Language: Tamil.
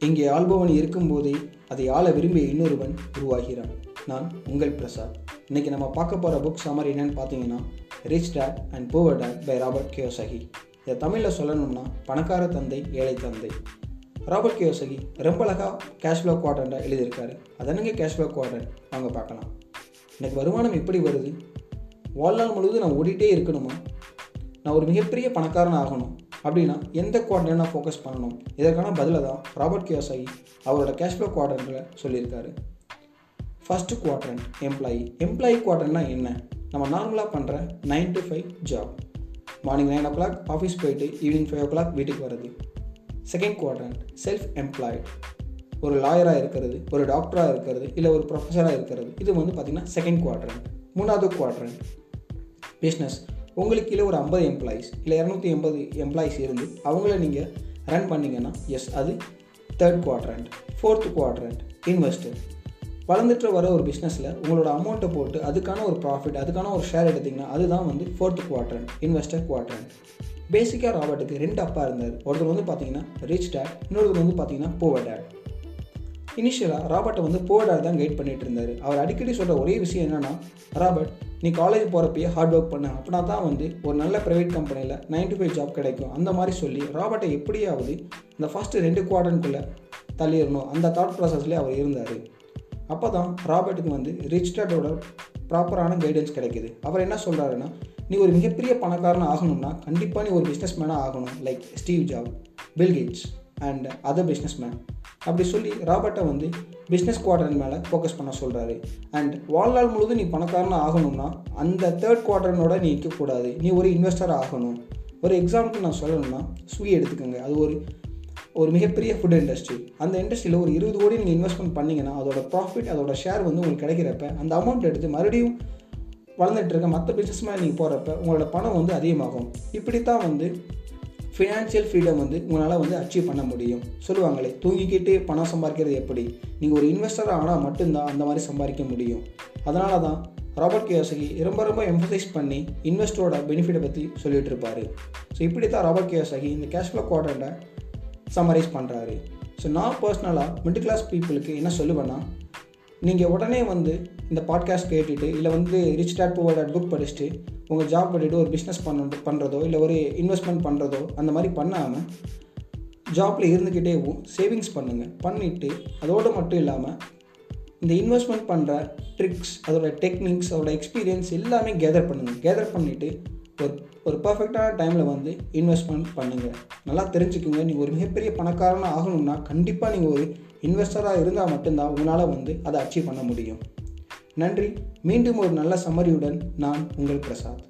இங்கே ஆள்பவன் இருக்கும்போதே அதை ஆள விரும்பிய இன்னொருவன் உருவாகிறான். நான் உங்கள் பிரசாத். இன்னைக்கு நம்ம பார்க்க போகிற புக் சமர் என்னன்னு பார்த்தீங்கன்னா rich dad and poor dad by Robert Kiyosaki இதை தமிழில் சொல்லணும்னா பணக்கார தந்தை ஏழை தந்தை. ராபர்ட் கியோசகி ரொம்ப அழகாக கேஷ்ஃப்ளோ குவாட்ரண்ட்டாக எழுதியிருக்காரு. அதனுங்க கேஷ்ஃப்ளோ குவாட்ரண்ட் வாங்க பார்க்கலாம். எனக்கு வருமானம் எப்படி வருது? வாழ்நாள் முழுவதும் நான் ஓடிட்டே இருக்கணுமா? நான் ஒரு மிகப்பெரிய பணக்காரன் ஆகணும். அப்படின்னா எந்த குவாட்ரண்ட் நான் ஃபோக்கஸ் பண்ணணும்? இதற்கான பதிலை தான் ராபர்ட் கியோசாகி அவரோட கேஷ்ஃப்ளோ குவாட்ரண்ட்டில் சொல்லியிருக்காரு. ஃபஸ்ட்டு குவாட்ரண்ட் எம்ப்ளாயி எம்ப்ளாயி குவாட்ரண்ட்னா என்ன? நம்ம நார்மலாக பண்ணுற nine to five job morning nine o'clock office போயிட்டு ஈவினிங் ஃபைவ் ஓ கிளாக் வீட்டுக்கு வர்றது. செகண்ட் குவாட்ரண்ட் செல்ஃப் எம்ப்ளாய்டு ஒரு லாயராக இருக்கிறது ஒரு டாக்டராக இருக்கிறது இல்லை ஒரு ப்ரொஃபஸராக இருக்கிறது. இது வந்து பார்த்திங்கன்னா செகண்ட் குவாட்ரண்ட் மூணாவது குவாட்ரண்ட் பிஸ்னஸ் உங்களுக்கு கீழே ஒரு ஐம்பது எம்ப்ளாயீஸ் இல்லை இரநூத்தி எண்பது எம்ப்ளாயீஸ் இருந்து அவங்கள நீங்கள் ரன் பண்ணிங்கன்னா எஸ் அது third quadrant fourth quadrant investor வளர்ந்துட்டு வர ஒரு பிஸ்னஸில் உங்களோட அமௌண்ட்டை போட்டு அதுக்கான ஒரு ப்ராஃபிட் அதுக்கான ஒரு ஷேர் எடுத்திங்கன்னா அதுதான் வந்து ஃபோர்த் குவாட்ரண்ட் இன்வெஸ்டர் குவாட்ரண்ட் பேசிக்காக ராபர்ட்டுக்கு ரெண்டு அப்பா இருந்தார். ஒருத்தர் வந்து பார்த்தீங்கன்னா ரிச் டேட் இன்னொருத்தர் வந்து பார்த்தீங்கன்னா பூவர் டேட் இனிஷியலாக ராபர்ட்டை வந்து போவர் தான் கைட் பண்ணிட்டு இருந்தார். அவர் அடிக்கடி சொல்கிற ஒரே விஷயம் என்னென்னா ராபர்ட் நீ காலேஜ் போகிறப்பயே ஹார்ட் ஒர்க் பண்ண. அப்படின்னா தான் வந்து ஒரு நல்ல ப்ரைவேட் கம்பெனியில் நைன்டி ஃபைவ் ஜாப் கிடைக்கும். அந்த மாதிரி சொல்லி ராபர்ட்டை எப்படியாவது இந்த ஃபஸ்ட்டு ரெண்டு குவார்டனுக்குள்ளே தள்ளிடணும். அந்த தாட் ப்ராசஸ்லேயே அவர் இருந்தார். அப்போ தான் ராபர்ட்டுக்கு வந்து ரிச் டேட்டோட ப்ராப்பரான கைடன்ஸ் கிடைக்குது. அவர் என்ன சொல்கிறாருன்னா நீ ஒரு மிகப்பெரிய பணக்காரன் ஆகணும்னா கண்டிப்பாக நீ ஒரு பிஸ்னஸ் மேனாக ஆகணும். Like Steve Job Bill Gates and other business man அப்படி சொல்லி ராபர்ட்டை வந்து பிஸ்னஸ் குவார்டர் மேலே ஃபோக்கஸ் பண்ண சொல்கிறாரு அண்ட் வாழ்நாள் முழுவதும் நீ பணக்காரனாக ஆகணும்னா அந்த தேர்ட் குவார்டர்னோட நீ நிற்கக்கூடாது நீ ஒரு இன்வெஸ்டர் ஆகணும். ஒரு எக்ஸாம்பிள் நான் சொல்லணும்னா ஸ்வீ எடுத்துக்கோங்க. அது ஒரு ஒரு மிகப்பெரிய ஃபுட் இண்டஸ்ட்ரி அந்த இண்டஸ்ட்ரியில் ஒரு இருபது கோடி நீங்கள் இன்வெஸ்ட்மெண்ட் பண்ணிங்கன்னா அதோட ப்ராஃபிட் அதோட ஷேர் வந்து உங்களுக்கு கிடைக்கிறப்ப அந்த அமௌண்ட் எடுத்து மறுபடியும் வளர்ந்துட்டு இருக்க மற்ற பிஸ்னஸ் மேலே நீங்கள் போகிறப்ப உங்களோட பணம் வந்து அதிகமாகும். இப்படி தான் வந்து ஃபினான்ஷியல் ஃப்ரீடம் வந்து உங்களால் வந்து அச்சீவ் பண்ண முடியும். சொல்லுவாங்களே தூங்கிக்கிட்டு பணம் சம்பாதிக்கிறது எப்படி? நீங்கள் ஒரு இன்வெஸ்டர் ஆனால் மட்டும்தான் அந்த மாதிரி சம்பாதிக்க முடியும். அதனால தான் ராபர்ட் கியோசகி ரொம்ப ரொம்ப எம்ஃபசைஸ் பண்ணி இன்வெஸ்டரோட பெனிஃபிட்டை பற்றி சொல்லிகிட்டு இருப்பார். ஸோ இப்படி தான் ராபர்ட் கியோசகி இந்த கேஷ்ஃப்ளோ குவார்டரை சம்மரைஸ் பண்ணுறாரு ஸோ நான் பர்சனலாக மிடில் கிளாஸ் பீப்புளுக்கு என்ன சொல்லுவேன்னா நீங்கள் உடனே வந்து இந்த பாட்காஸ்ட் கேட்டுட்டு இல்லை வந்து rich dad poor dad book படிச்சுட்டு உங்கள் ஜாப் பண்ணிவிட்டு ஒரு பிஸ்னஸ் பண்ண பண்ணுறதோ இல்லை ஒரு இன்வெஸ்ட்மெண்ட் பண்ணுறதோ அந்த மாதிரி பண்ணாமல் ஜாப்பில் இருந்துக்கிட்டேவும் சேவிங்ஸ் பண்ணுங்கள் பண்ணிவிட்டு அதோடு மட்டும் இல்லாமல் இந்த இன்வெஸ்ட்மெண்ட் பண்ணுற ட்ரிக்ஸ் அதோட டெக்னிக்ஸ் அதோட எக்ஸ்பீரியன்ஸ் எல்லாமே கேதர் பண்ணுங்கள் கேதர் பண்ணிவிட்டு ஒரு ஒரு பர்ஃபெக்டான டைமில் வந்து இன்வெஸ்ட்மெண்ட் பண்ணுங்கள் நல்லா தெரிஞ்சுக்குங்க. நீங்கள் ஒரு மிகப்பெரிய பணக்காரனாக ஆகணும்னா கண்டிப்பாக நீங்கள் ஒரு இன்வெஸ்டராக இருந்தால் மட்டும்தான் உங்களால் வந்து அதை அச்சீவ் பண்ண முடியும். நன்றி. மீண்டும் ஒரு நல்ல சம்மரியுடன் நான் உங்கள் பிரசாத்.